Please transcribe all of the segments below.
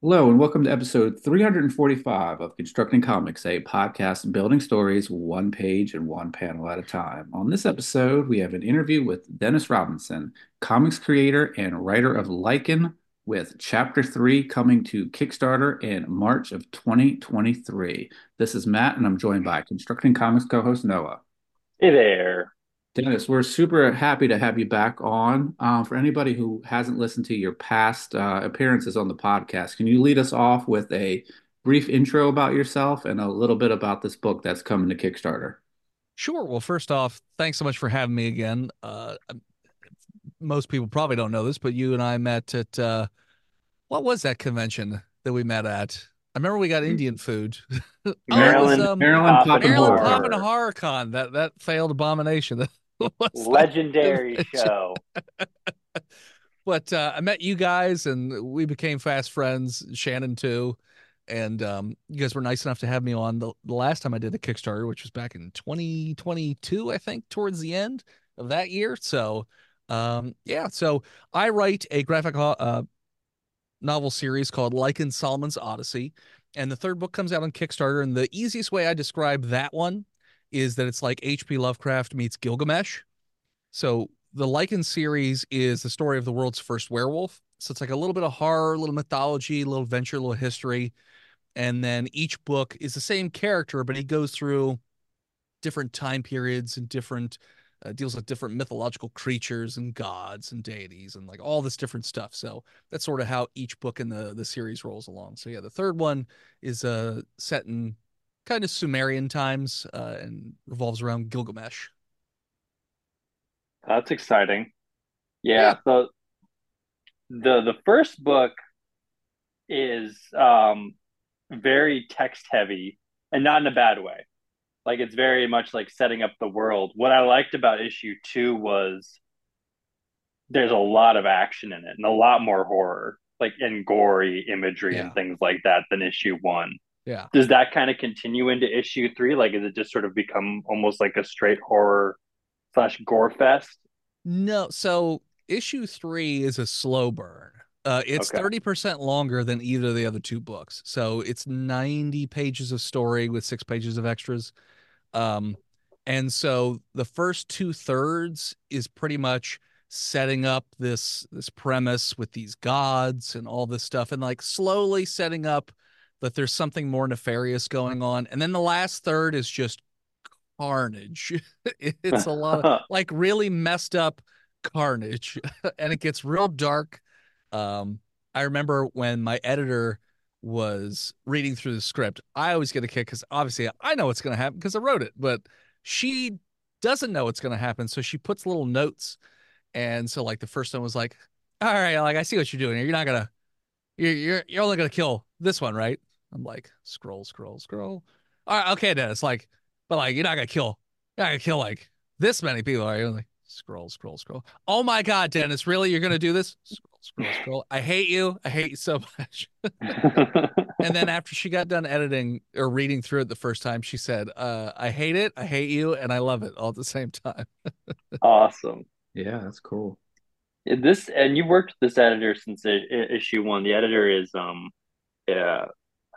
Hello, and welcome to episode 345 of Constructing Comics, a podcast building stories one page and one panel at a time. On this episode, we have an interview with Dennis Robinson, comics creator and writer of Lycan, with Chapter 3 coming to Kickstarter in March of 2023. This is Matt, and I'm joined by Constructing Comics co host Noah. Hey there. Dennis, we're super happy to have you back on. Uh, for anybody who hasn't listened to your past uh, appearances on the podcast, can you lead us off with a brief intro about yourself and a little bit about this book that's coming to Kickstarter? Sure. Well, first off, thanks so much for having me again. Uh, most people probably don't know this, but you and I met at uh, what was that convention that we met at? I remember we got Mm. Indian food. oh, Maryland, it was um, Maryland Pop Pop and Maryland Horror. Pop and Horror Con. That that failed abomination. Legendary show. But uh, I met you guys, and we became fast friends. Shannon too, and um, you guys were nice enough to have me on the, the last time I did the Kickstarter, which was back in 2022, I think, towards the end of that year. So, um, yeah. So I write a graphic uh, novel series called Lycan Solomon's Odyssey, and the third book comes out on Kickstarter. And the easiest way I describe that one is that it's like H.P. Lovecraft meets Gilgamesh. So the Lycan series is the story of the world's first werewolf. So it's like a little bit of horror, a little mythology, a little adventure, a little history. And then each book is the same character, but he goes through different time periods and different uh, deals with different mythological creatures and gods and deities and like all this different stuff. So that's sort of how each book in the the series rolls along. So yeah, the third one is uh set in kind of Sumerian times uh, and revolves around Gilgamesh. That's exciting. Yeah. Yeah. So the the first book is um very text heavy and not in a bad way. Like it's very much like setting up the world. What I liked about issue two was there's a lot of action in it and a lot more horror, like and gory imagery Yeah. and things like that than issue one. Yeah. Does that kind of continue into issue three? Like, is it just sort of become almost like a straight horror slash gore fest? No, so issue three is a slow burn. Uh, it's Okay. 30% longer than either of the other two books. So it's 90 pages of story with six pages of extras. Um, and so the first two thirds is pretty much setting up this this premise with these gods and all this stuff, and like slowly setting up that there's something more nefarious going on. And then the last third is just carnage. It's a lot of like really messed up carnage. And it gets real dark. Um i remember when my editor was reading through the script i always get a kick because obviously i know what's going to happen because i wrote it but she doesn't know what's going to happen. So she puts little notes. And so like the first one was like all right like i see what you're doing here. You're not gonna you're you're, you're only gonna kill this one right i'm like scroll scroll scroll. All right okay then it's like but like you're not gonna kill you're not gonna kill like this many people are you? Like scroll scroll scroll. Oh my god dennis really? You're gonna do this? Scroll scroll scroll. I hate you. I hate you so much. And then after she got done editing or reading through it the first time she said uh i hate it i hate you and i love it all at the same time. Awesome. Yeah, that's cool. This and you worked with this editor since i- i- issue one. The editor is um, yeah,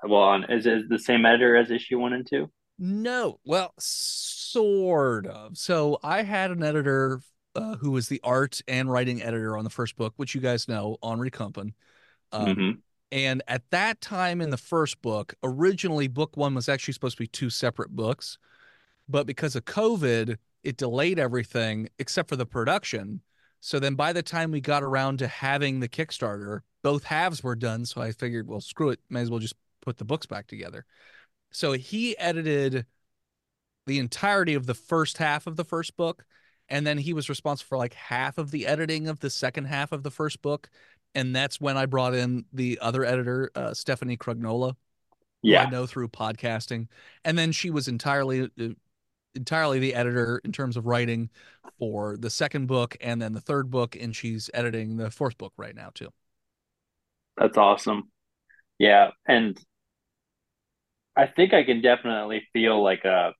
well, on is it the same editor as issue one and two? No, well, sort of. So I had an editor uh, who was the art and writing editor on the first book, which you guys know, Henri Kumpen. Um, Mhm. And at that time in the first book, originally book one was actually supposed to be two separate books, but because of COVID, it delayed everything except for the production. So then by the time we got around to having the Kickstarter, both halves were done. So I figured, well, screw it, may as well just put the books back together. So he edited the entirety of the first half of the first book and then he was responsible for like half of the editing of the second half of the first book and that's when i brought in the other editor uh, stephanie krugnola who i know through podcasting and then she was entirely uh, entirely the editor in terms of writing for the second book and then the third book and she's editing the fourth book right now too that's awesome. Yeah, and I think I can definitely feel like a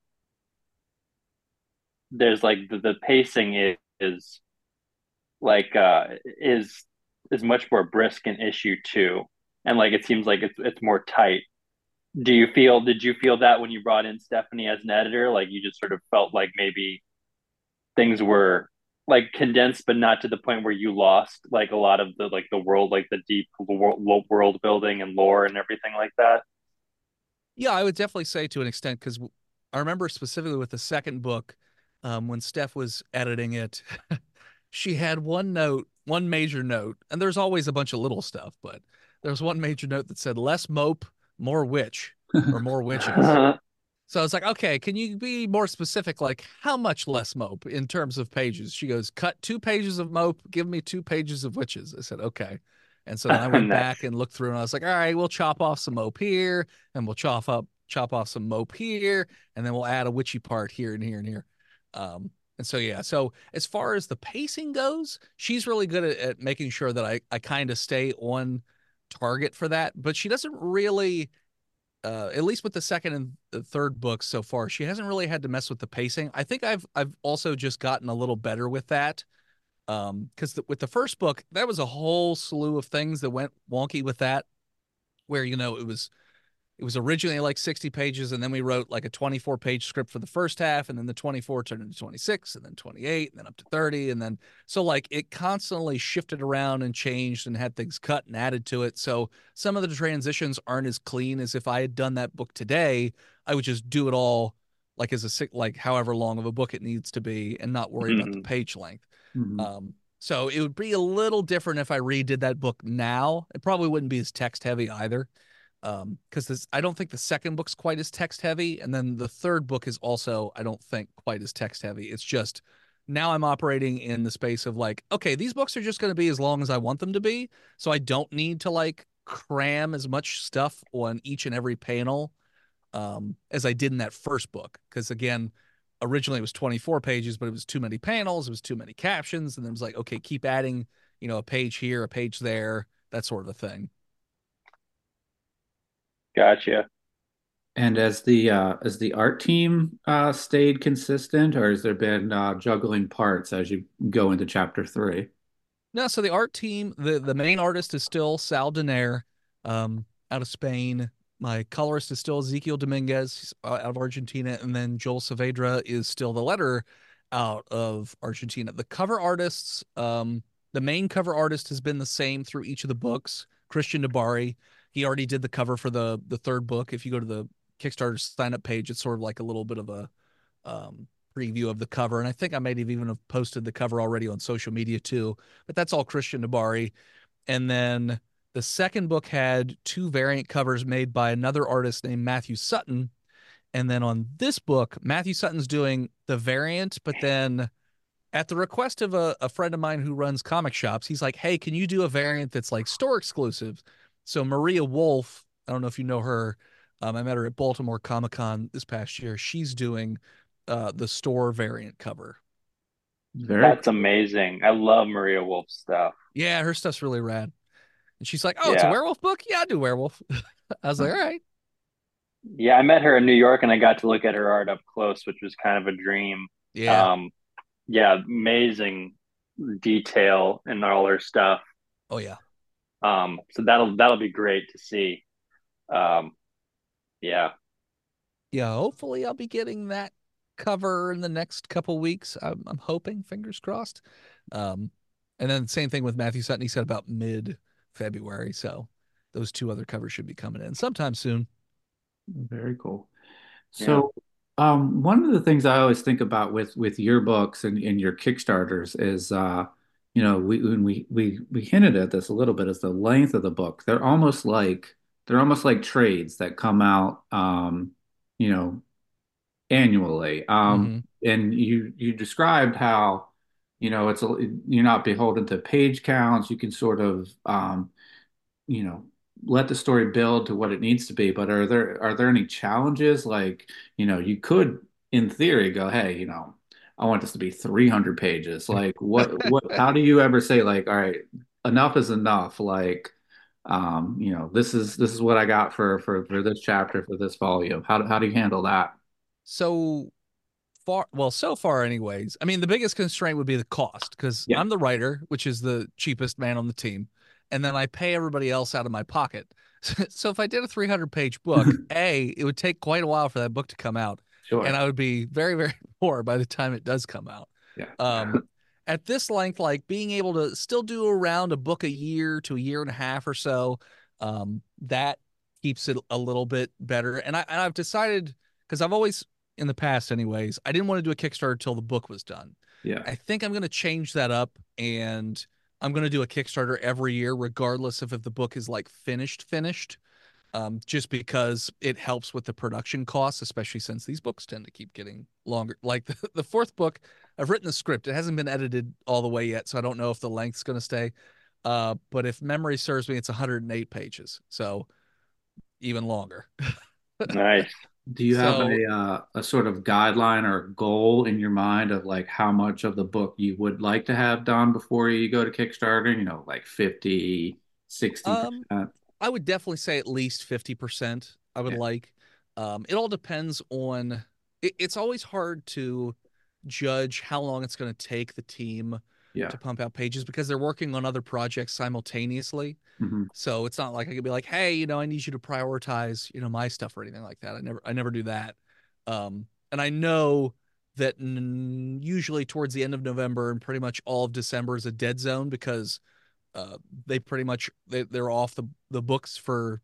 there's like the, the pacing is, is like uh is is much more brisk in issue two and like it seems like it's it's more tight. Do you feel? Did you feel that when you brought in Stephanie as an editor? Like you just sort of felt like maybe things were like condensed, but not to the point where you lost like a lot of the like the world, like the deep world, world building and lore and everything like that. Yeah, I would definitely say to an extent because I remember specifically with the second book um, when Steph was editing it, she had one note, one major note, and there's always a bunch of little stuff, but there was one major note that said less mope, more witch, or more witches. so I was like, okay, can you be more specific? Like, how much less mope in terms of pages? She goes, cut two pages of mope, give me two pages of witches. I said, okay. And so then I went nice. back and looked through, and I was like, all right, we'll chop off some mope here, and we'll chop up, chop off some mope here, and then we'll add a witchy part here and here and here. Um, and so yeah, so as far as the pacing goes, she's really good at, at making sure that I I kind of stay on target for that, but she doesn't really uh, at least with the second and the third books so far, she hasn't really had to mess with the pacing. I think I've I've also just gotten a little better with that. Um, because with the first book, that was a whole slew of things that went wonky with that, where you know it was it was originally like 60 pages and then we wrote like a 24 page script for the first half and then the 24 turned into 26 and then 28 and then up to 30 and then so like it constantly shifted around and changed and had things cut and added to it. So some of the transitions aren't as clean as if i had done that book today. I would just do it all like as a like however long of a book it needs to be and not worry mm-hmm. about the mm-hmm. page length mm-hmm. um so it would be a little different if i redid that book now it probably wouldn't be as text heavy either um because i don't think the second book's quite as text heavy and then the third book is also i don't think quite as text heavy it's just now i'm operating in the space of like okay these books are just going to be as long as i want them to be so i don't need to like cram as much stuff on each and every panel um as i did in that first book because again originally it was 24 pages but it was too many panels it was too many captions and then it was like okay keep adding you know a page here a page there that sort of a thing Gotcha. And as the uh, as the art team uh, stayed consistent, or has there been uh, juggling parts as you go into chapter three? No, so the art team, the the main artist is still Sal Donaire, um, out of Spain. My colorist is still Ezekiel Dominguez uh, out of Argentina, and then Joel Saavedra is still the letterer out of Argentina. The cover artists, um, the main cover artist has been the same through each of the books. Christian Nabari. He already did the cover for the the third book. If you go to the Kickstarter sign up page, it's sort of like a little bit of a um, preview of the cover. And I think I might have even have posted the cover already on social media too. But that's all Christian Nabari. And then the second book had two variant covers made by another artist named Matthew Sutton. And then on this book, Matthew Sutton's doing the variant, but then at the request of a, a friend of mine who runs comic shops, he's like, Hey, can you do a variant that's like store exclusive? So Maria Wolf, I don't know if you know her. Um, I met her at Baltimore Comic Con this past year. She's doing uh, the store variant cover. Very That's amazing. I love Maria Wolf stuff. Yeah, her stuff's really rad. And she's like, "Oh, yeah. it's a werewolf book. Yeah, I do werewolf." I was like, "All right." Yeah, I met her in New York, and I got to look at her art up close, which was kind of a dream. Yeah. Um, yeah, amazing detail in all her stuff. Oh yeah. Um, so that'll that'll be great to see. Um, yeah. Yeah, hopefully I'll be getting that cover in the next couple weeks. I'm, I'm hoping, fingers crossed. Um, and then the same thing with Matthew Sutton. He said about mid February. So those two other covers should be coming in sometime soon. Very cool. So yeah. um, one of the things I always think about with with your books and, and your Kickstarters is uh, you know, we when we we we hinted at this a little bit as the length of the book. They're almost like they're almost like trades that come out, um, you know, annually. Um, mm-hmm. And you you described how you know it's a, you're not beholden to page counts. You can sort of um, you know let the story build to what it needs to be. But are there are there any challenges? Like you know you could in theory go, hey, you know I want this to be 300 pages. Like what what how do you ever say like all right, enough is enough like um you know, this is this is what I got for for for this chapter for this volume. How how do you handle that? So far well so far anyways. I mean the biggest constraint would be the cost cuz yeah. I'm the writer, which is the cheapest man on the team. and then I pay everybody else out of my pocket. So if I did a 300 page book, A, it would take quite a while for that book to come out. Sure. And I would be very, very poor by the time it does come out. Yeah. Um, at this length, like being able to still do around a book a year to a year and a half or so, um, that keeps it a little bit better. And I and I've decided because I've always in the past, anyways, I didn't want to do a Kickstarter till the book was done. yeah. I think I'm going to change that up and I'm going to do a Kickstarter every year, regardless of if the book is like finished, finished. Um, just because it helps with the production costs, especially since these books tend to keep getting longer. Like the, the fourth book, I've written the script. It hasn't been edited all the way yet, so I don't know if the length's going to stay. Uh, but if memory serves me, it's 108 pages, so even longer. Nice. Do you have So- a uh, a sort of guideline or goal in your mind of like how much of the book you would like to have done before you go to Kickstarter? You know, like 50, 60 Um. I would definitely say at least 50%. I would like. Um, it all depends on it, it's always hard to judge how long it's going to take the team Yeah. to pump out pages because they're working on other projects simultaneously. hmm So it's not like I could be like, hey, you know, I need you to prioritize, you know, my stuff or anything like that. I never, I never do that. Um, and I know that n- usually towards the end of November and pretty much all of December is a dead zone because uh, they pretty much they, they're off the the books for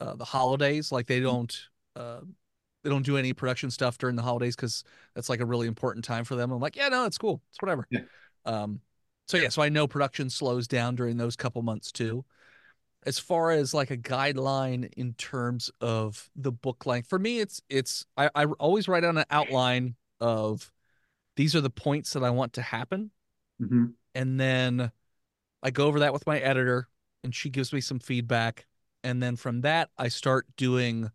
uh, the holidays. Like they don't uh, they don't do any production stuff during the holidays because that's like a really important time for them. I'm like, yeah, no, it's cool, it's whatever. Yeah. Um, so yeah, so I know production slows down during those couple months too. As far as like a guideline in terms of the book length, for me, it's it's I, I always write on an outline of these are the points that I want to happen hmm and then I go over that with my editor and she gives me some feedback and then from that I start doing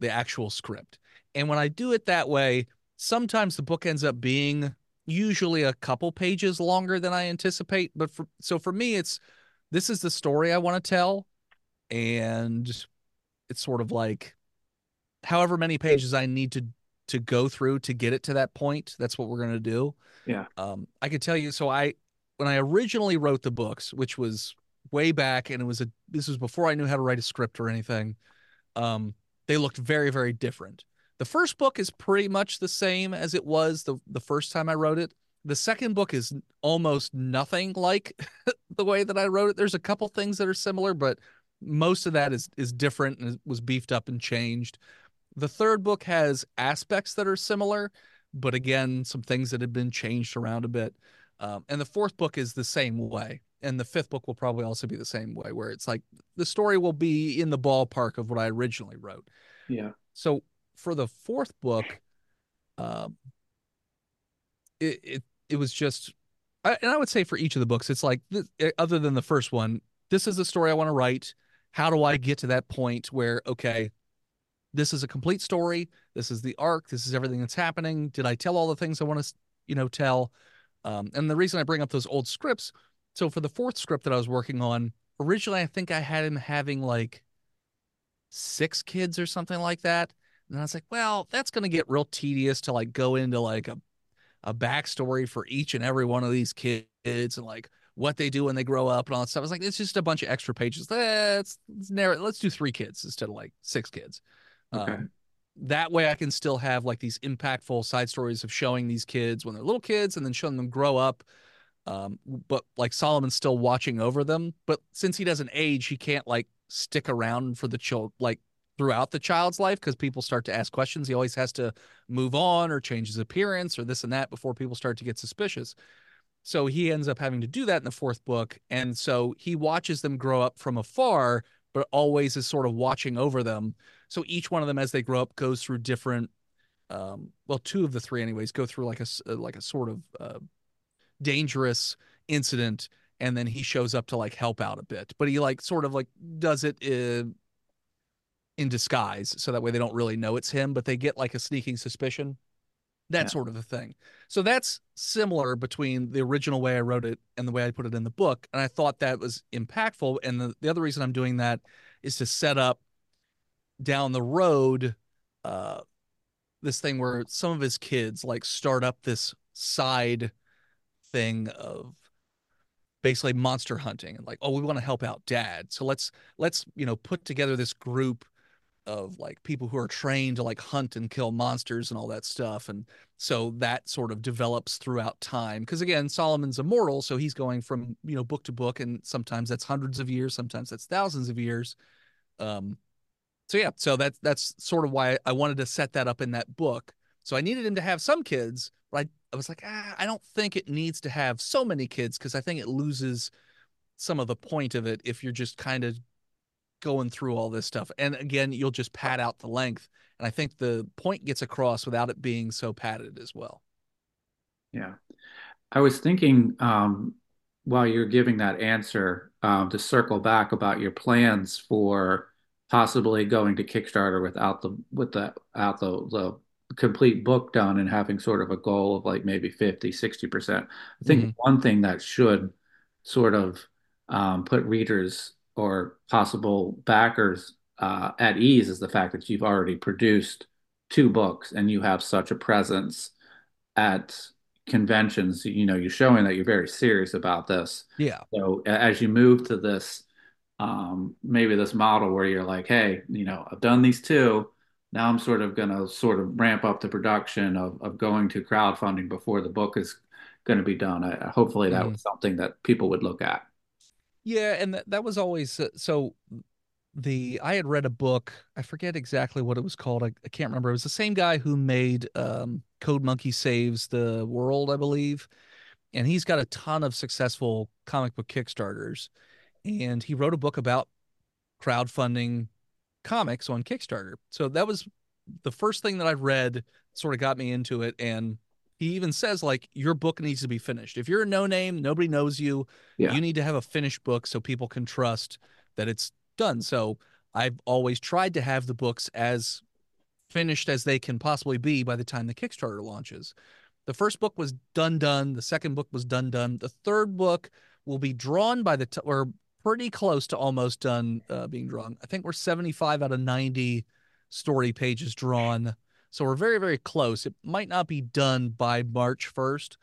the actual script. And when I do it that way, sometimes the book ends up being usually a couple pages longer than I anticipate, but for so for me it's this is the story I want to tell and it's sort of like however many pages I need to to go through to get it to that point, that's what we're going to do. Yeah. Um, I could tell you. So I, when I originally wrote the books, which was way back, and it was a this was before I knew how to write a script or anything. Um, they looked very very different. The first book is pretty much the same as it was the the first time I wrote it. The second book is almost nothing like the way that I wrote it. There's a couple things that are similar, but most of that is is different and was beefed up and changed. The third book has aspects that are similar, but again, some things that have been changed around a bit. Um, and the fourth book is the same way. And the fifth book will probably also be the same way, where it's like the story will be in the ballpark of what I originally wrote. Yeah. So for the fourth book, um, it, it it was just, I, and I would say for each of the books, it's like eh, other than the first one, this is the story I want to write. How do I get to that point where okay, this is a complete story. This is the arc. This is everything that's happening. Did I tell all the things I want to, you know, tell? Um, and the reason I bring up those old scripts, so for the fourth script that I was working on, originally I think I had him having like six kids or something like that. And I was like, well, that's going to get real tedious to like go into like a a backstory for each and every one of these kids and like what they do when they grow up and all that stuff. I was like, it's just a bunch of extra pages. Let's let's narrow. Let's do three kids instead of like six kids. Okay. Um, that way, I can still have like these impactful side stories of showing these kids when they're little kids and then showing them grow up. Um, but like Solomon's still watching over them. But since he doesn't age, he can't like stick around for the child like throughout the child's life because people start to ask questions. He always has to move on or change his appearance or this and that before people start to get suspicious. So he ends up having to do that in the fourth book. And so he watches them grow up from afar, but always is sort of watching over them. So each one of them, as they grow up, goes through different. Um, well, two of the three, anyways, go through like a like a sort of uh, dangerous incident, and then he shows up to like help out a bit. But he like sort of like does it uh, in disguise, so that way they don't really know it's him, but they get like a sneaking suspicion. That Yeah. sort of a thing. So that's similar between the original way I wrote it and the way I put it in the book. And I thought that was impactful. And the, the other reason I'm doing that is to set up down the road uh, this thing where some of his kids like start up this side thing of basically monster hunting and like oh we want to help out dad so let's let's you know put together this group of like people who are trained to like hunt and kill monsters and all that stuff and so that sort of develops throughout time because again solomon's immortal so he's going from you know book to book and sometimes that's hundreds of years sometimes that's thousands of years um so yeah so that's that's sort of why i wanted to set that up in that book so i needed him to have some kids but i, I was like ah, i don't think it needs to have so many kids because i think it loses some of the point of it if you're just kind of going through all this stuff. And again, you'll just pad out the length. And I think the point gets across without it being so padded as well. Yeah. I was thinking um, while you're giving that answer um, to circle back about your plans for possibly going to Kickstarter without the with the out the, the complete book done and having sort of a goal of like maybe 50 60% i think mm-hmm. one thing that should sort of um, put readers or possible backers uh, at ease is the fact that you've already produced two books and you have such a presence at conventions. You know you're showing that you're very serious about this. Yeah. So as you move to this um, maybe this model where you're like hey you know i've done these two. Now i'm sort of going to sort of ramp up the production of, of going to crowdfunding before the book is going to be done. I, hopefully that mm-hmm. was something that people would look at yeah, and that, that was always uh, so the I had read a book, I forget exactly what it was called. I, I can't remember. It was the same guy who made um, Code Monkey Saves the World, I believe. And he's got a ton of successful comic book Kickstarters. And he wrote a book about crowdfunding comics on Kickstarter. So that was the first thing that I read, sort of got me into it. And he even says like your book needs to be finished. If you're a no name, nobody knows you. Yeah. You need to have a finished book so people can trust that it's done. So I've always tried to have the books as finished as they can possibly be by the time the Kickstarter launches. The first book was done done. The second book was done done. The third book will be drawn by the t- or pretty close to almost done uh, being drawn. I think we're 75 out of 90 story pages drawn. So we're very, very close. It might not be done by March 1st.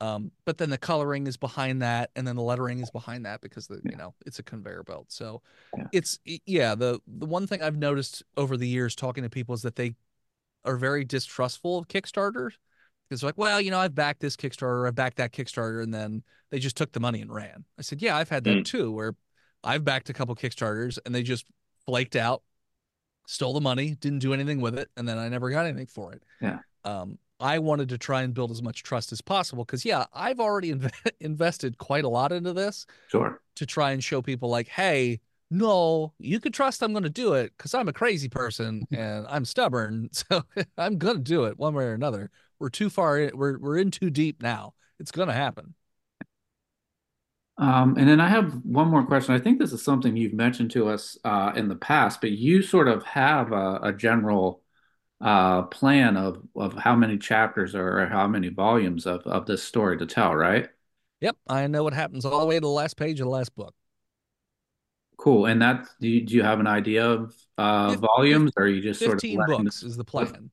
Um, but then the coloring is behind that, and then the lettering is behind that because the you know it's a conveyor belt. So yeah. it's yeah. The the one thing I've noticed over the years talking to people is that they are very distrustful of Kickstarter. It's like, well, you know, I've backed this Kickstarter, I've backed that Kickstarter, and then they just took the money and ran. I said, yeah, I've had that mm. too, where I've backed a couple Kickstarters and they just flaked out, stole the money, didn't do anything with it, and then I never got anything for it. Yeah. Um, I wanted to try and build as much trust as possible because, yeah, I've already inv- invested quite a lot into this. Sure. To try and show people, like, hey, no, you can trust I'm going to do it because I'm a crazy person and I'm stubborn. So I'm going to do it one way or another. We're too far in, we're, we're in too deep now. It's going to happen. Um, and then I have one more question. I think this is something you've mentioned to us uh, in the past, but you sort of have a, a general uh, plan of of how many chapters or how many volumes of of this story to tell, right? Yep, I know what happens all the way to the last page of the last book. Cool. And that do you, do you have an idea of uh, volumes, or are you just sort of fifteen books is the plan?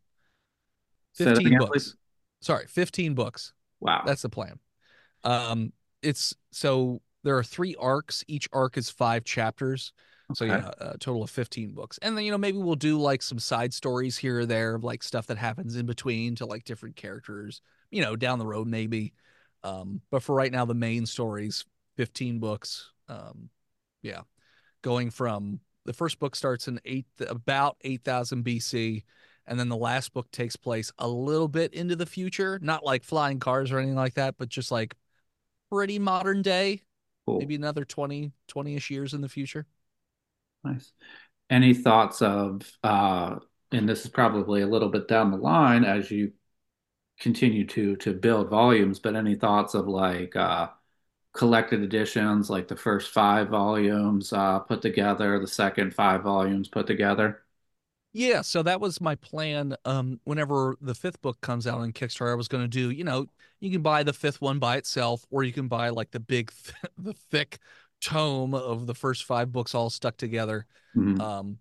Fifteen again, books. Please? Sorry, fifteen books. Wow, that's the plan. Um, it's so there are three arcs. Each arc is five chapters. So yeah, a total of 15 books. And then, you know, maybe we'll do like some side stories here or there of like stuff that happens in between to like different characters, you know, down the road maybe. Um, but for right now, the main stories, 15 books. Um, yeah. Going from the first book starts in eight about 8000 BC and then the last book takes place a little bit into the future, not like flying cars or anything like that, but just like pretty modern day, cool. maybe another 20, 20 ish years in the future. Nice. Any thoughts of, uh, and this is probably a little bit down the line as you continue to to build volumes, but any thoughts of like uh, collected editions, like the first five volumes uh, put together, the second five volumes put together? Yeah, so that was my plan. Um, whenever the fifth book comes out on Kickstarter, I was going to do, you know, you can buy the fifth one by itself, or you can buy like the big, the thick tome of the first five books all stuck together. Mm-hmm. Um,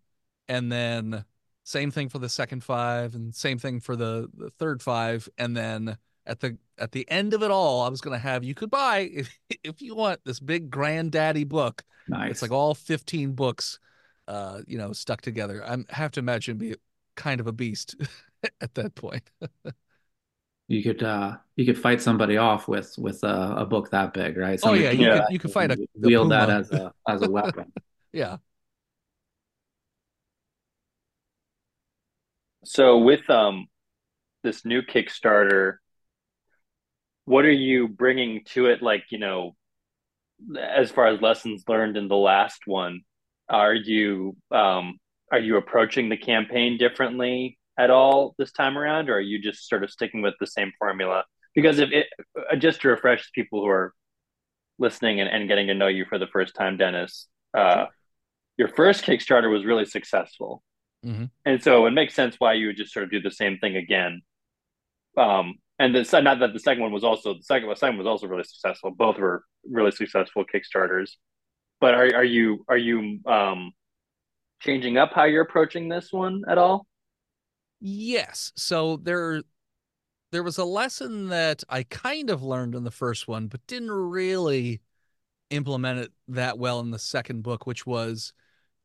and then same thing for the second five, and same thing for the the third five, and then at the at the end of it all, I was going to have you could buy if if you want this big granddaddy book. Nice. It's like all 15 books, uh, you know, stuck together. I have to imagine be kind of a beast at that point. you could uh you could fight somebody off with with a, a book that big, right? oh yeah, you Yeah. could you could fight a, a wield that as a as a weapon. yeah. So with um this new Kickstarter, what are you bringing to it? Like you know, as far as lessons learned in the last one, are you um are you approaching the campaign differently at all this time around, or are you just sort of sticking with the same formula? Because if it uh, just to refresh people who are listening and, and getting to know you for the first time, Dennis, uh, your first Kickstarter was really successful. Mhm. And so it makes sense why you would just sort of do the same thing again. Um, and the not that the second one was also the second, the second was also really successful. Both were really successful Kickstarters. But are are you are you um, changing up how you're approaching this one at all? Yes. So there there was a lesson that I kind of learned in the first one, but didn't really implement it that well in the second book, which was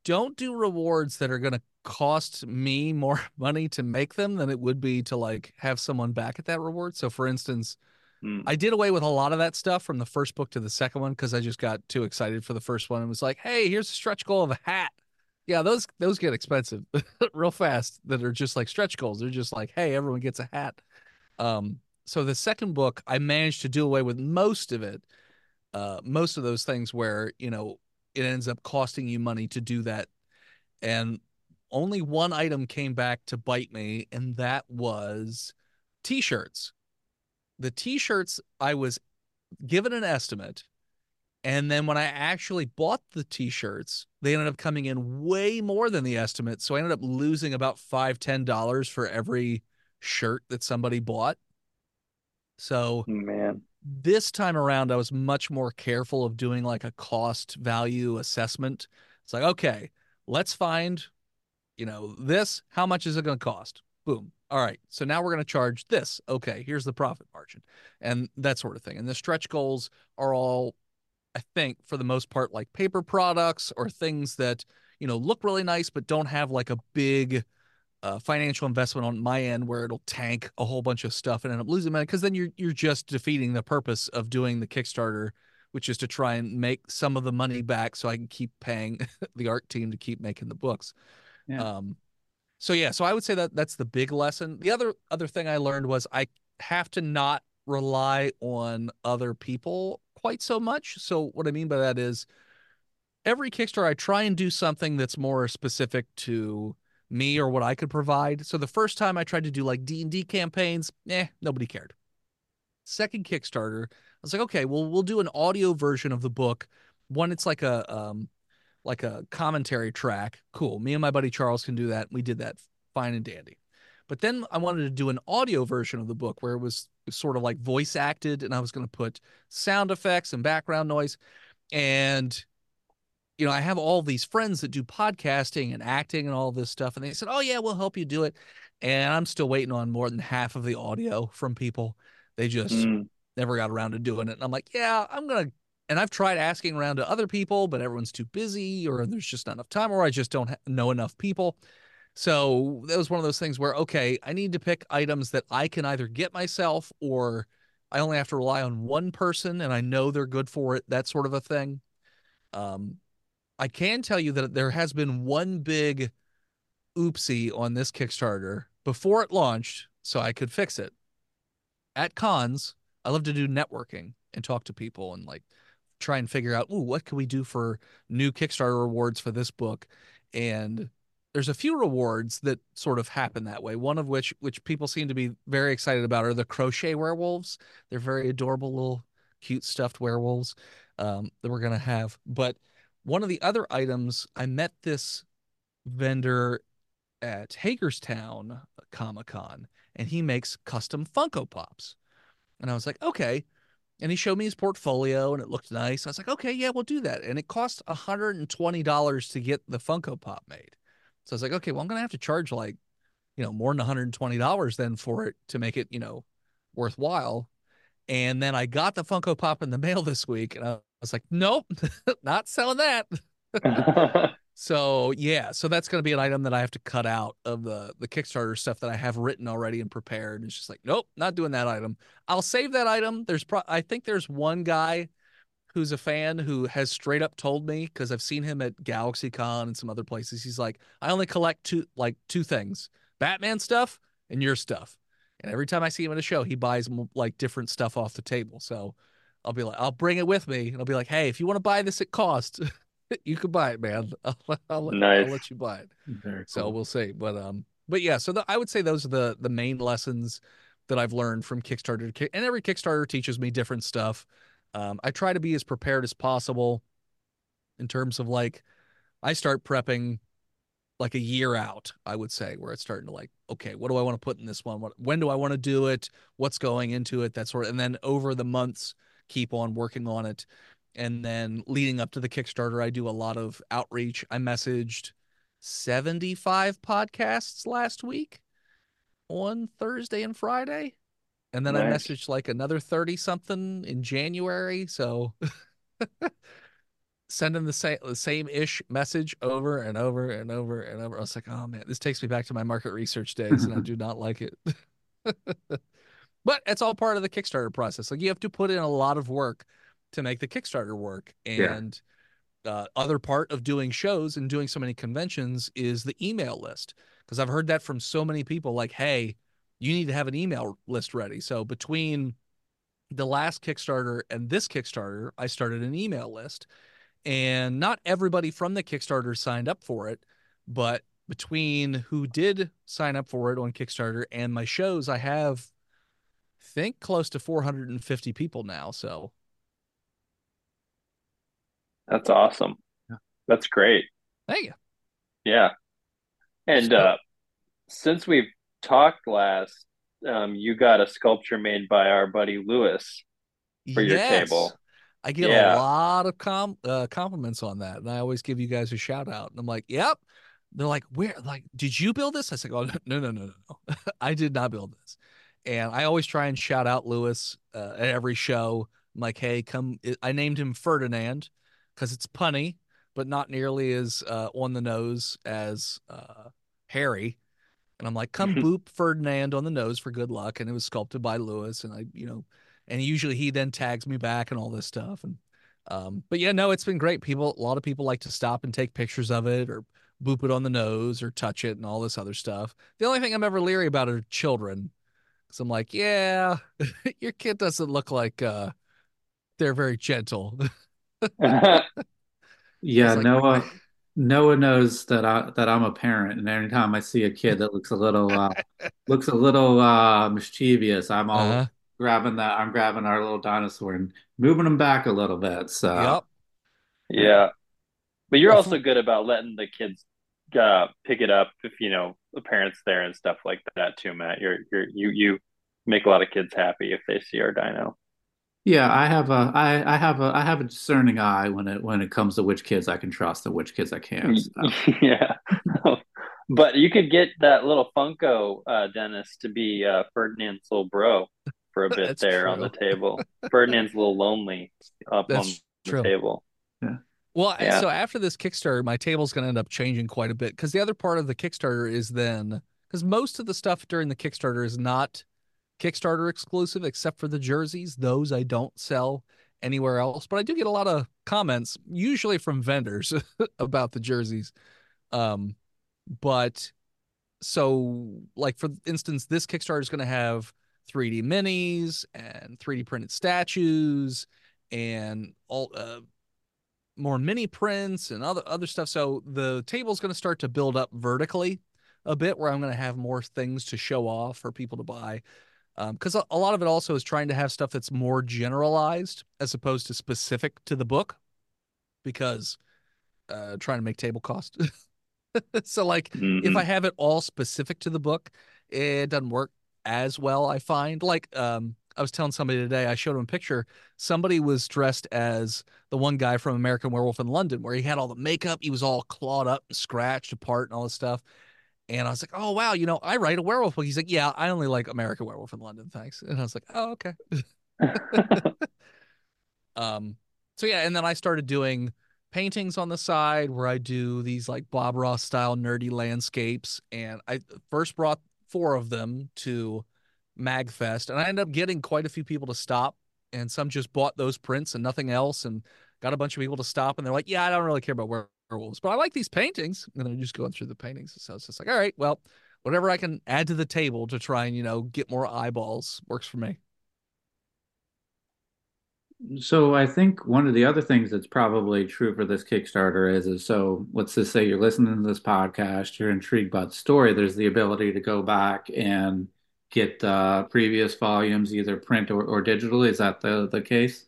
don't do rewards that are going to cost me more money to make them than it would be to like have someone back at that reward. So for instance, Hmm. I did away with a lot of that stuff from the first book to the second one because I just got too excited for the first one and was like, "Hey, here's a stretch goal of a hat." Yeah, those those get expensive real fast. That are just like stretch goals. They're just like, "Hey, everyone gets a hat." Um, so the second book, I managed to do away with most of it, uh, most of those things where you know it ends up costing you money to do that, and only one item came back to bite me, and that was t-shirts the t-shirts I was given an estimate and then when I actually bought the t-shirts, they ended up coming in way more than the estimate. So I ended up losing about five, ten dollars for every shirt that somebody bought. So Man, this time around, I was much more careful of doing like a cost value assessment. It's like, okay, let's find, you know, this, how much is it going to cost? Boom. All right. So now we're going to charge this. Okay. Here's the profit margin and that sort of thing. And the stretch goals are all, I think, for the most part, like paper products or things that, you know, look really nice, but don't have like a big, uh, financial investment on my end where it'll tank a whole bunch of stuff and end up losing money because then you're you're just defeating the purpose of doing the Kickstarter, which is to try and make some of the money back so I can keep paying the art team to keep making the books. Yeah. Um, so yeah, so I would say that that's the big lesson. The other other thing I learned was I have to not rely on other people quite so much. So what I mean by that is every Kickstarter I try and do something that's more specific to me or what I could provide. So the first time I tried to do like D&D campaigns, eh, nobody cared. Second Kickstarter, I was like, okay, well we'll do an audio version of the book. One it's like a um like a commentary track. Cool. Me and my buddy Charles can do that. We did that fine and dandy. But then I wanted to do an audio version of the book where it was sort of like voice acted and I was going to put sound effects and background noise and you know, I have all these friends that do podcasting and acting and all this stuff. And they said, Oh, yeah, we'll help you do it. And I'm still waiting on more than half of the audio from people. They just Mm. never got around to doing it. And I'm like, Yeah, I'm going to. And I've tried asking around to other people, but everyone's too busy or there's just not enough time or I just don't ha- know enough people. So that was one of those things where, okay, I need to pick items that I can either get myself or I only have to rely on one person and I know they're good for it, that sort of a thing. Um, I can tell you that there has been one big oopsie on this Kickstarter before it launched, so I could fix it. At cons, I love to do networking and talk to people and like try and figure out, ooh, what can we do for new Kickstarter rewards for this book? And there's a few rewards that sort of happen that way. One of which, which people seem to be very excited about, are the crochet werewolves. They're very adorable little, cute stuffed werewolves um, that we're gonna have. But one of the other items, I met this vendor at Hagerstown Comic Con, and he makes custom Funko Pops. And I was like, okay. And he showed me his portfolio, and it looked nice. I was like, okay, yeah, we'll do that. And it cost $120 to get the Funko Pop made. So I was like, okay, well, I'm gonna have to charge like, you know, more than $120 then for it to make it, you know, worthwhile. And then I got the Funko Pop in the mail this week, and I was like, nope, not selling that. so yeah, so that's going to be an item that I have to cut out of the the Kickstarter stuff that I have written already and prepared. It's just like, nope, not doing that item. I'll save that item. There's pro- I think there's one guy who's a fan who has straight up told me because I've seen him at GalaxyCon and some other places. He's like, I only collect two like two things: Batman stuff and your stuff. And every time I see him at a show, he buys like different stuff off the table. So I'll be like, I'll bring it with me, and I'll be like, hey, if you want to buy this at cost, you can buy it, man. I'll, I'll, nice. I'll let you buy it. Very cool. So we'll see. But um, but yeah, so the, I would say those are the the main lessons that I've learned from Kickstarter. And every Kickstarter teaches me different stuff. Um, I try to be as prepared as possible in terms of like I start prepping like a year out, I would say, where it's starting to like, okay, what do I want to put in this one? What when do I want to do it? What's going into it? That sort of and then over the months keep on working on it. And then leading up to the Kickstarter, I do a lot of outreach. I messaged 75 podcasts last week on Thursday and Friday. And then nice. I messaged like another 30 something in January. So sending the same the same ish message over and over and over and over. I was like, oh man, this takes me back to my market research days, and I do not like it. but it's all part of the Kickstarter process. Like you have to put in a lot of work to make the Kickstarter work, and yeah. uh, other part of doing shows and doing so many conventions is the email list. Because I've heard that from so many people, like, hey, you need to have an email list ready. So between the last Kickstarter and this Kickstarter, I started an email list and not everybody from the Kickstarter signed up for it, but between who did sign up for it on Kickstarter and my shows, I have I think close to 450 people now. So that's awesome. Yeah. That's great. Thank you. Yeah. And so, uh, since we've talked last, um, you got a sculpture made by our buddy Lewis for yes. your table. I get yeah. a lot of com- uh, compliments on that, and I always give you guys a shout out. And I'm like, "Yep." They're like, "Where? Like, did you build this?" I said, "Oh no, no, no, no, no. I did not build this." And I always try and shout out Lewis uh, at every show. I'm like, "Hey, come!" I named him Ferdinand because it's punny, but not nearly as uh, on the nose as uh, Harry. And I'm like, "Come boop Ferdinand on the nose for good luck." And it was sculpted by Lewis, and I, you know and usually he then tags me back and all this stuff and um but yeah no it's been great people a lot of people like to stop and take pictures of it or boop it on the nose or touch it and all this other stuff the only thing i'm ever leery about are children because i'm like yeah your kid doesn't look like uh they're very gentle yeah like, noah Noah knows that I that I'm a parent, and anytime I see a kid that looks a little uh, looks a little uh, mischievous, I'm all uh-huh grabbing that. I'm grabbing our little dinosaur and moving them back a little bit. So, yep. yeah. But you're also good about letting the kids uh, pick it up if you know the parents there and stuff like that too, Matt. You're you're you you make a lot of kids happy if they see our dino. Yeah, I have a I, I have a I have a discerning eye when it when it comes to which kids I can trust and which kids I can't. So. yeah. but you could get that little Funko uh, Dennis to be uh, Ferdinand's little bro for a bit there true. on the table. Ferdinand's a little lonely up That's on true. the table. Yeah. Well, yeah. so after this Kickstarter, my table's going to end up changing quite a bit because the other part of the Kickstarter is then because most of the stuff during the Kickstarter is not Kickstarter exclusive except for the jerseys. Those I don't sell anywhere else, but I do get a lot of comments, usually from vendors, about the jerseys. Um, but so like for instance, this Kickstarter is going to have 3D minis and 3D printed statues and all uh, more mini prints and other other stuff. So the table is going to start to build up vertically a bit, where I'm going to have more things to show off for people to buy. Because um, a, a lot of it also is trying to have stuff that's more generalized as opposed to specific to the book, because uh, trying to make table cost. so like mm-hmm. if I have it all specific to the book, it doesn't work as well. I find like um, I was telling somebody today, I showed him a picture. Somebody was dressed as the one guy from American Werewolf in London, where he had all the makeup. He was all clawed up and scratched apart and all this stuff. And I was like, oh wow, you know, I write a werewolf book. He's like, yeah, I only like American Werewolf in London, thanks. And I was like, oh okay. um, so yeah, and then I started doing paintings on the side where I do these like Bob Ross style nerdy landscapes. And I first brought four of them to Magfest, and I ended up getting quite a few people to stop, and some just bought those prints and nothing else, and got a bunch of people to stop, and they're like, "Yeah, I don't really care about werewolves, but I like these paintings." And then I'm just going through the paintings, so it's just like, "All right, well, whatever I can add to the table to try and you know get more eyeballs works for me." So I think one of the other things that's probably true for this Kickstarter is, is so let's just say you're listening to this podcast, you're intrigued by the story. There's the ability to go back and get uh, previous volumes, either print or, or digitally. Is that the the case?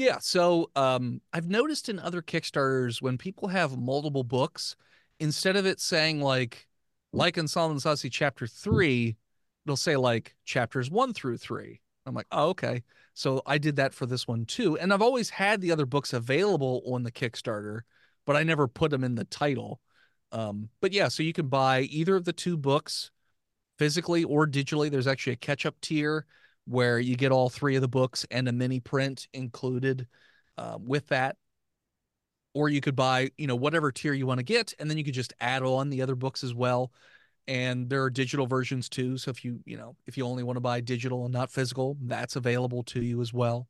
Yeah. So um, I've noticed in other Kickstarters when people have multiple books, instead of it saying like Lycan Solomon's Odyssey chapter three, it'll say like chapters one through three. I'm like, oh, okay. So I did that for this one too. And I've always had the other books available on the Kickstarter, but I never put them in the title. Um, but yeah, so you can buy either of the two books physically or digitally. There's actually a catch up tier where you get all three of the books and a mini print included uh, with that. Or you could buy, you know, whatever tier you want to get, and then you could just add on the other books as well. And there are digital versions too so if you you know if you only want to buy digital and not physical that's available to you as well.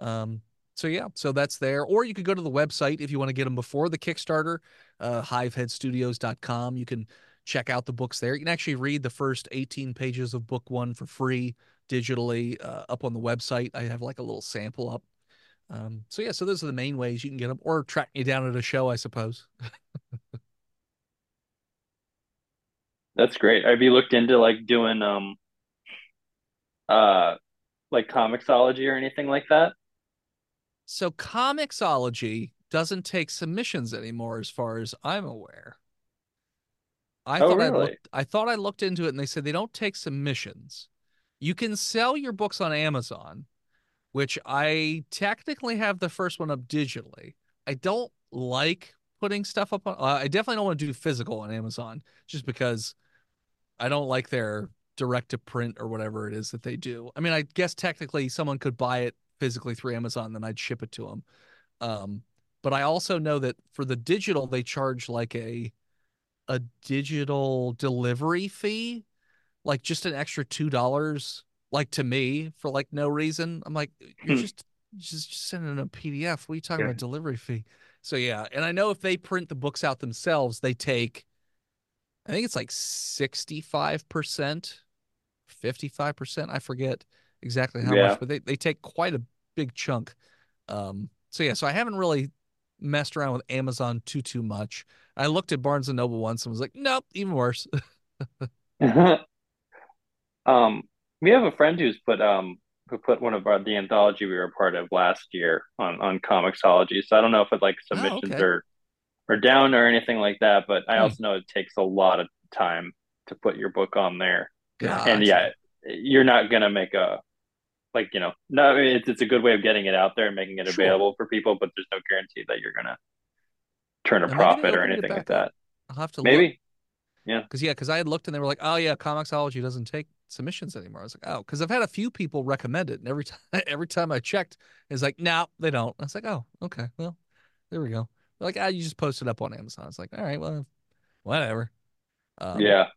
Um, so yeah so that's there. Or you could go to the website if you want to get them before the kickstarter uh, hiveheadstudios.com you can check out the books there. You can actually read the first 18 pages of book one for free digitally uh, up on the website i have like a little sample up um, so yeah so those are the main ways you can get them or track me down at a show i suppose That's great. Have you looked into like doing um uh like Comixology or anything like that? So Comixology doesn't take submissions anymore as far as I'm aware. I oh, thought really? I looked I thought I looked into it and they said they don't take submissions. You can sell your books on Amazon, which I technically have the first one up digitally. I don't like putting stuff up on uh, I definitely don't want to do physical on Amazon just because I don't like their direct to print or whatever it is that they do. I mean, I guess technically someone could buy it physically through Amazon, then I'd ship it to them. Um, but I also know that for the digital, they charge like a a digital delivery fee, like just an extra two dollars, like to me for like no reason. I'm like, you're Hmm. just just just sending a PDF. What are you talking Yeah. about delivery fee? So yeah, and I know if they print the books out themselves, they take I think it's like 65%, 55%. I forget exactly how Yeah. much, but they, they take quite a big chunk. Um, so yeah, so I haven't really messed around with Amazon too too much. I looked at Barnes and Noble once and was like, nope, even worse. Um, we have a friend who's put um who put one of our the anthology we were a part of last year on on Comixology. So I don't know if it like Oh, submissions okay. are are down or anything like that, but I Hmm. also know it takes a lot of time to put your book on there. And yeah, you're not gonna make a like you know no it's it's a good way of getting it out there and making it Sure. available for people, but there's no guarantee that you're gonna turn a profit or anything like up. that. I'll have to look. Maybe. Yeah. Because yeah, because I had looked and they were like, "Oh yeah, Comixology doesn't take submissions anymore." I was like, "Oh," because I've had a few people recommend it, and every time every time I checked, it's like, "No, they don't." I was like, "Oh, okay, well, there we go." They're like, "Ah, you just post it up on Amazon." It's like, "All right, well, whatever." Um, Yeah.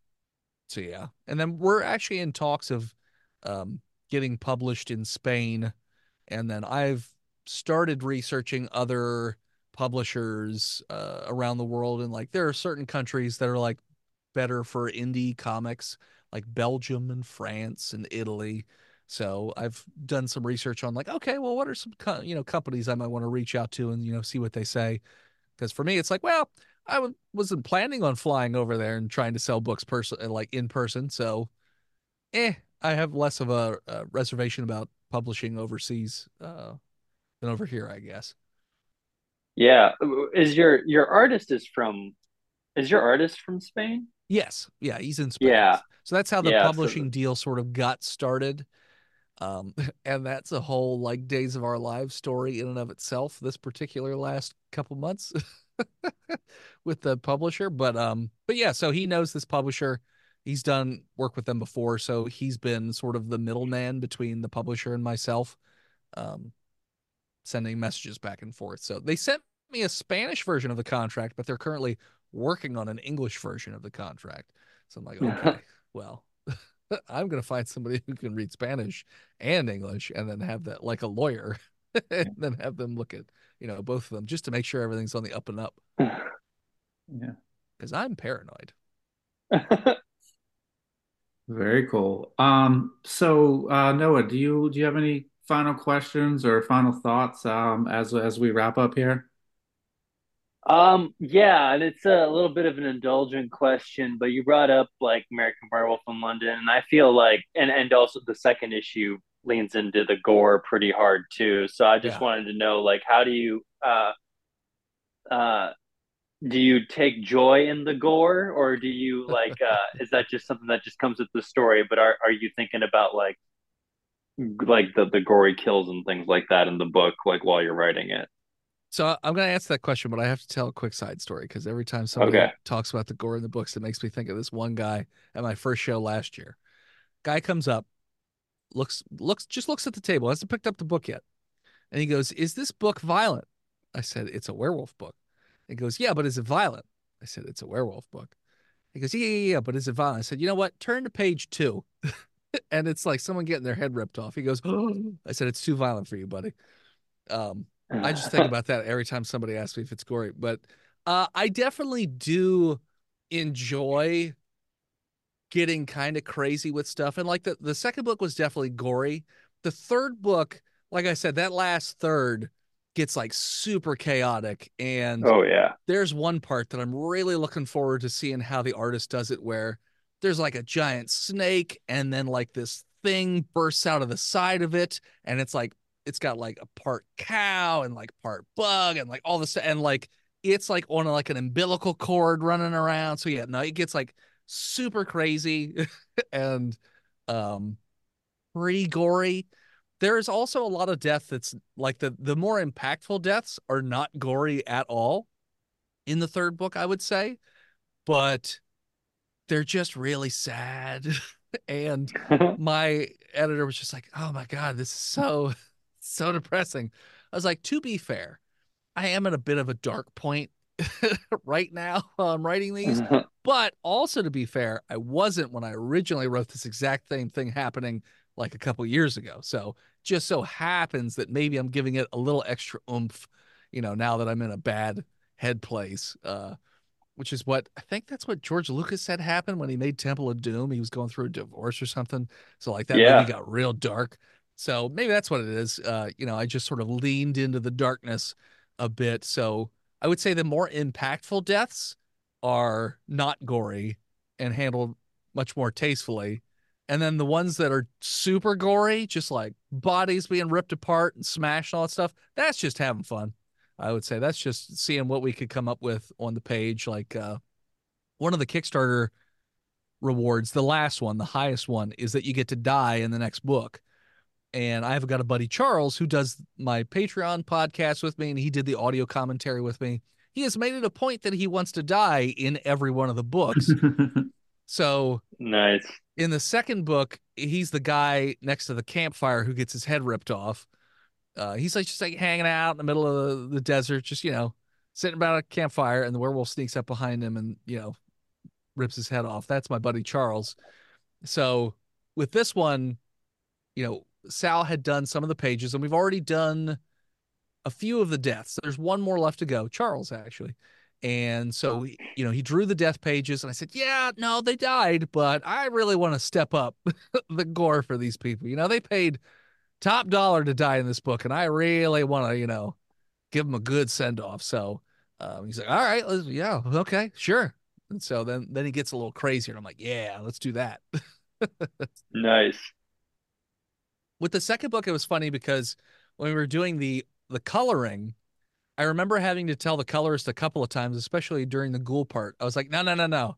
so yeah, and then we're actually in talks of um, getting published in Spain, and then I've started researching other publishers uh, around the world, and like there are certain countries that are like better for indie comics, like Belgium and France and Italy. So I've done some research on like, okay, well, what are some co- you know companies I might want to reach out to and you know see what they say. Because for me, it's like, well, I w- wasn't planning on flying over there and trying to sell books person like in person. So, eh, I have less of a, a reservation about publishing overseas uh, than over here, I guess. Yeah. Is your your artist is from is your artist from Spain? Yes, yeah, he's in Spain. Yeah. So that's how the Yeah, so publishing deal sort of got started. Um, and that's a whole like Days of Our Lives story in and of itself. This particular last couple months. with the publisher. But um, but yeah, so he knows this publisher. He's done work with them before, so he's been sort of the middleman between the publisher and myself, um, sending messages back and forth. So they sent me a Spanish version of the contract, but they're currently working on an English version of the contract. So I'm like, okay, well, I'm gonna find somebody who can read Spanish and English, and then have that like a lawyer, and then have them look at you know both of them just to make sure everything's on the up and up. Yeah, because I'm paranoid. Very cool. Um, so uh, Noah, do you do you have any final questions or final thoughts um, as as we wrap up here? Um, yeah, and it's a little bit of an indulgent question, but you brought up like American Werewolf in London, and I feel like, and and also the second issue leans into the gore pretty hard too. So I just yeah. wanted to know, like, how do you, uh, uh, do you take joy in the gore, or do you like, uh, is that just something that just comes with the story? But are are you thinking about like, like the the gory kills and things like that in the book, like while you're writing it? So I'm going to answer that question, but I have to tell a quick side story because every time somebody okay. talks about the gore in the books, it makes me think of this one guy at my first show last year. Guy comes up, looks looks just looks at the table, hasn't picked up the book yet, and he goes, "Is this book violent?" I said, "It's a werewolf book." He goes, "Yeah, but is it violent?" I said, "It's a werewolf book." He goes, "Yeah, yeah, yeah, but is it violent?" I said, "You know what? Turn to page two. and it's like someone getting their head ripped off. He goes, "Oh," I said, "It's too violent for you, buddy." Um, I just think about that every time somebody asks me if it's gory. But uh, I definitely do enjoy getting kind of crazy with stuff. And like the, the second book was definitely gory. The third book, like I said, that last third gets like super chaotic. And oh, yeah. There's one part that I'm really looking forward to seeing how the artist does it where there's like a giant snake and then like this thing bursts out of the side of it and it's like it's got like a part cow and like part bug and like all this and like it's like on like an umbilical cord running around. So yeah, no, it gets like super crazy and um pretty gory. There is also a lot of death that's like the the more impactful deaths are not gory at all in the third book, I would say, but they're just really sad. and my editor was just like, "Oh my god, this is so so depressing. I was like, to be fair, I am at a bit of a dark point right now while I'm writing these. but also to be fair, I wasn't when I originally wrote this exact same thing happening like a couple years ago. So just so happens that maybe I'm giving it a little extra oomph, you know, now that I'm in a bad head place. Uh, which is what I think that's what George Lucas said happened when he made Temple of Doom. He was going through a divorce or something. So like that yeah. movie got real dark. So maybe that's what it is. Uh, you know, I just sort of leaned into the darkness a bit. So I would say the more impactful deaths are not gory and handled much more tastefully. And then the ones that are super gory, just like bodies being ripped apart and smashed and all that stuff, that's just having fun. I would say that's just seeing what we could come up with on the page. Like uh, one of the Kickstarter rewards, the last one, the highest one, is that you get to die in the next book and I've got a buddy Charles who does my Patreon podcast with me, and he did the audio commentary with me. He has made it a point that he wants to die in every one of the books. so nice. In the second book, he's the guy next to the campfire who gets his head ripped off. Uh, he's like just like hanging out in the middle of the, the desert, just you know, sitting about a campfire, and the werewolf sneaks up behind him and you know, rips his head off. That's my buddy Charles. So with this one, you know, Sal had done some of the pages, and we've already done a few of the deaths. There's one more left to go, Charles actually. And so, you know, he drew the death pages, and I said, "Yeah, no, they died, but I really want to step up the gore for these people. You know, they paid top dollar to die in this book, and I really want to, you know, give them a good send off." So um, he's like, "All right, yeah, okay, sure." And so then, then he gets a little crazier, and I'm like, "Yeah, let's do that." nice with the second book, it was funny because when we were doing the the coloring, I remember having to tell the colorist a couple of times, especially during the ghoul part. I was like, no, no, no, no.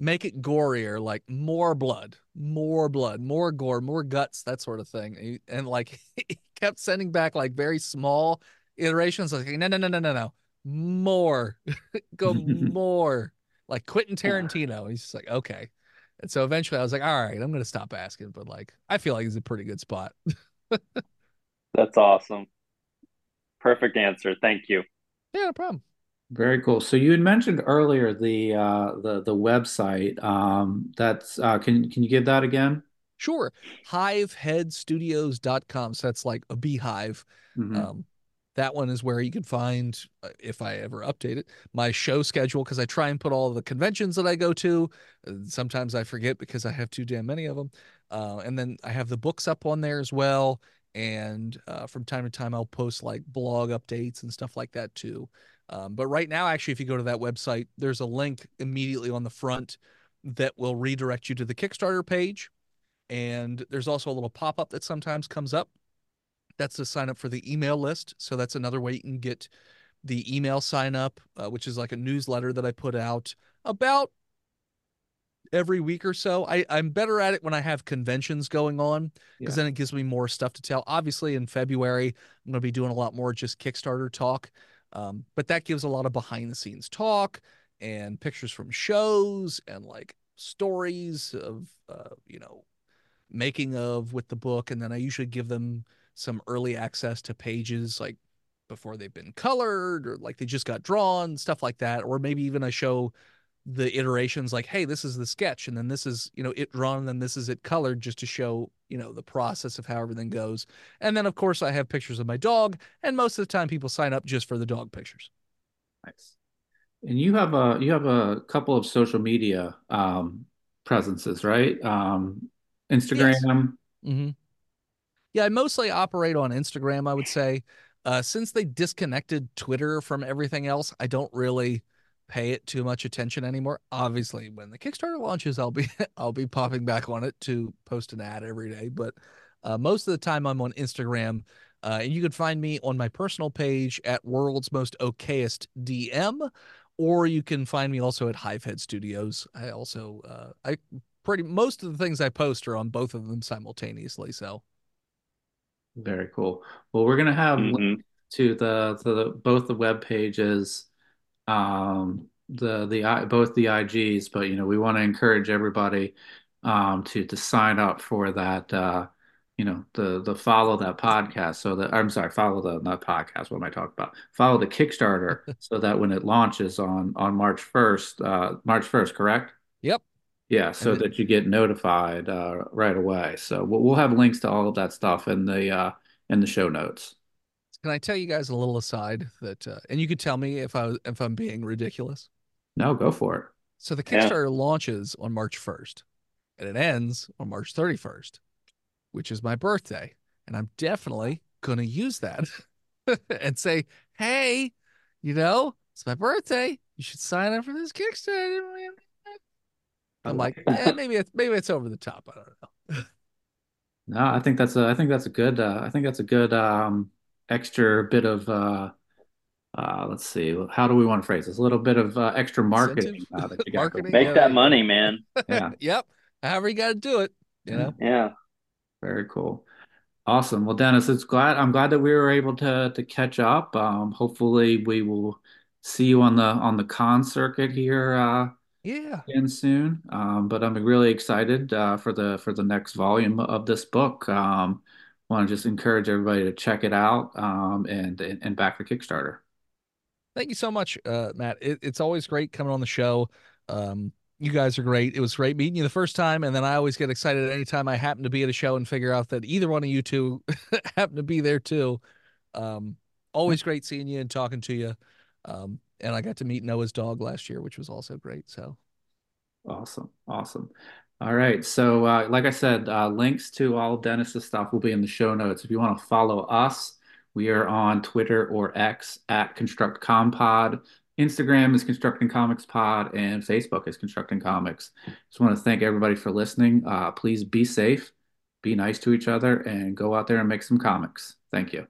Make it gorier, like more blood, more blood, more gore, more guts, that sort of thing. And like he kept sending back like very small iterations, like, no, no, no, no, no, no. more, go more, like Quentin Tarantino. He's just like, okay. And so eventually I was like, all right, I'm gonna stop asking, but like I feel like he's a pretty good spot. That's awesome. Perfect answer. Thank you. Yeah, no problem. Very cool. So you had mentioned earlier the uh, the the website. Um, that's uh, can can you give that again? Sure. Hiveheadstudios.com. So that's like a beehive. Mhm. Um, that one is where you can find, uh, if I ever update it, my show schedule because I try and put all the conventions that I go to. Uh, Sometimes I forget because I have too damn many of them. Uh, and then I have the books up on there as well. And uh, from time to time, I'll post like blog updates and stuff like that too. Um, but right now, actually, if you go to that website, there's a link immediately on the front that will redirect you to the Kickstarter page. And there's also a little pop up that sometimes comes up. That's to sign up for the email list. So that's another way you can get the email sign up, uh, which is like a newsletter that I put out about every week or so. I, I'm better at it when I have conventions going on because Yeah. then it gives me more stuff to tell. Obviously, in February, I'm going to be doing a lot more just Kickstarter talk. Um, but that gives a lot of behind the scenes talk and pictures from shows and like stories of, uh, you know, making of with the book. And then I usually give them some early access to pages like before they've been colored or like they just got drawn, stuff like that. Or maybe even I show the iterations like, hey, this is the sketch, and then this is, you know, it drawn, and then this is it colored just to show, you know, the process of how everything goes. And then, of course, I have pictures of my dog, and most of the time people sign up just for the dog pictures. Nice. And you have a you have a couple of social media um, presences, right? Um, Instagram. hmm Yeah, I mostly operate on Instagram, I would say. Uh, since they disconnected Twitter from everything else, I don't really pay it too much attention anymore. Obviously, when the Kickstarter launches, I'll be I'll be popping back on it to post an ad every day. But uh, most of the time, I'm on Instagram, uh, and you can find me on my personal page at World's Most Okayest DM, or you can find me also at Hivehead Studios. I also uh, I pretty most of the things I post are on both of them simultaneously. So. Very cool. Well, we're gonna have hmm to the to the both the web pages, um, the the I both the IGs, but you know we want to encourage everybody um, to to sign up for that. Uh, you know the the follow that podcast so that I'm sorry, follow the not podcast. What am I talking about? Follow the Kickstarter so that when it launches on on March first, uh, March first, correct? Yep. Yeah, so it, that you get notified uh, right away. So we'll, we'll have links to all of that stuff in the uh, in the show notes. can I tell you guys a little aside that, uh, and you could tell me if I if I'm being ridiculous. No, go for it. So the Yeah. Kickstarter launches on March 1st, and it ends on March 31st, which is my birthday, and I'm definitely gonna use that and say, hey, you know, it's my birthday. You should sign up for this Kickstarter. I'm like, yeah, maybe it's maybe it's over the top. I don't know. No, I think that's a I think that's a good uh, I think that's a good um, extra bit of uh, uh, let's see, how do we want to phrase this? A little bit of uh, extra marketing uh, that you got. Marketing? Make Yeah, that money, man. Yeah, Yep. However you got to do it, you know. Yeah. very cool. Awesome. Well, Dennis, it's glad I'm glad that we were able to to catch up. Um, hopefully, we will see you on the on the con circuit here uh, Yeah. again soon. Um, but I'm really excited uh, for the for the next volume of this book. Um, want to just encourage everybody to check it out um, and, and and back the Kickstarter. Thank you so much, uh, Matt. It, it's always great coming on the show. Um, you guys are great. It was great meeting you the first time, and then I always get excited anytime I happen to be at a show and figure out that either one of you two happen to be there too. Um, always great seeing you and talking to you. Um, and I got to meet Noah's dog last year, which was also great. So Awesome. Awesome. All right. So, uh, like I said, uh, links to all Dennis's stuff will be in the show notes. If you want to follow us, we are on Twitter or X at Construct Compod. Instagram is Constructing Comics Pod, and Facebook is Constructing Comics. Just want to thank everybody for listening. Uh, please be safe, be nice to each other, and go out there and make some comics. Thank you.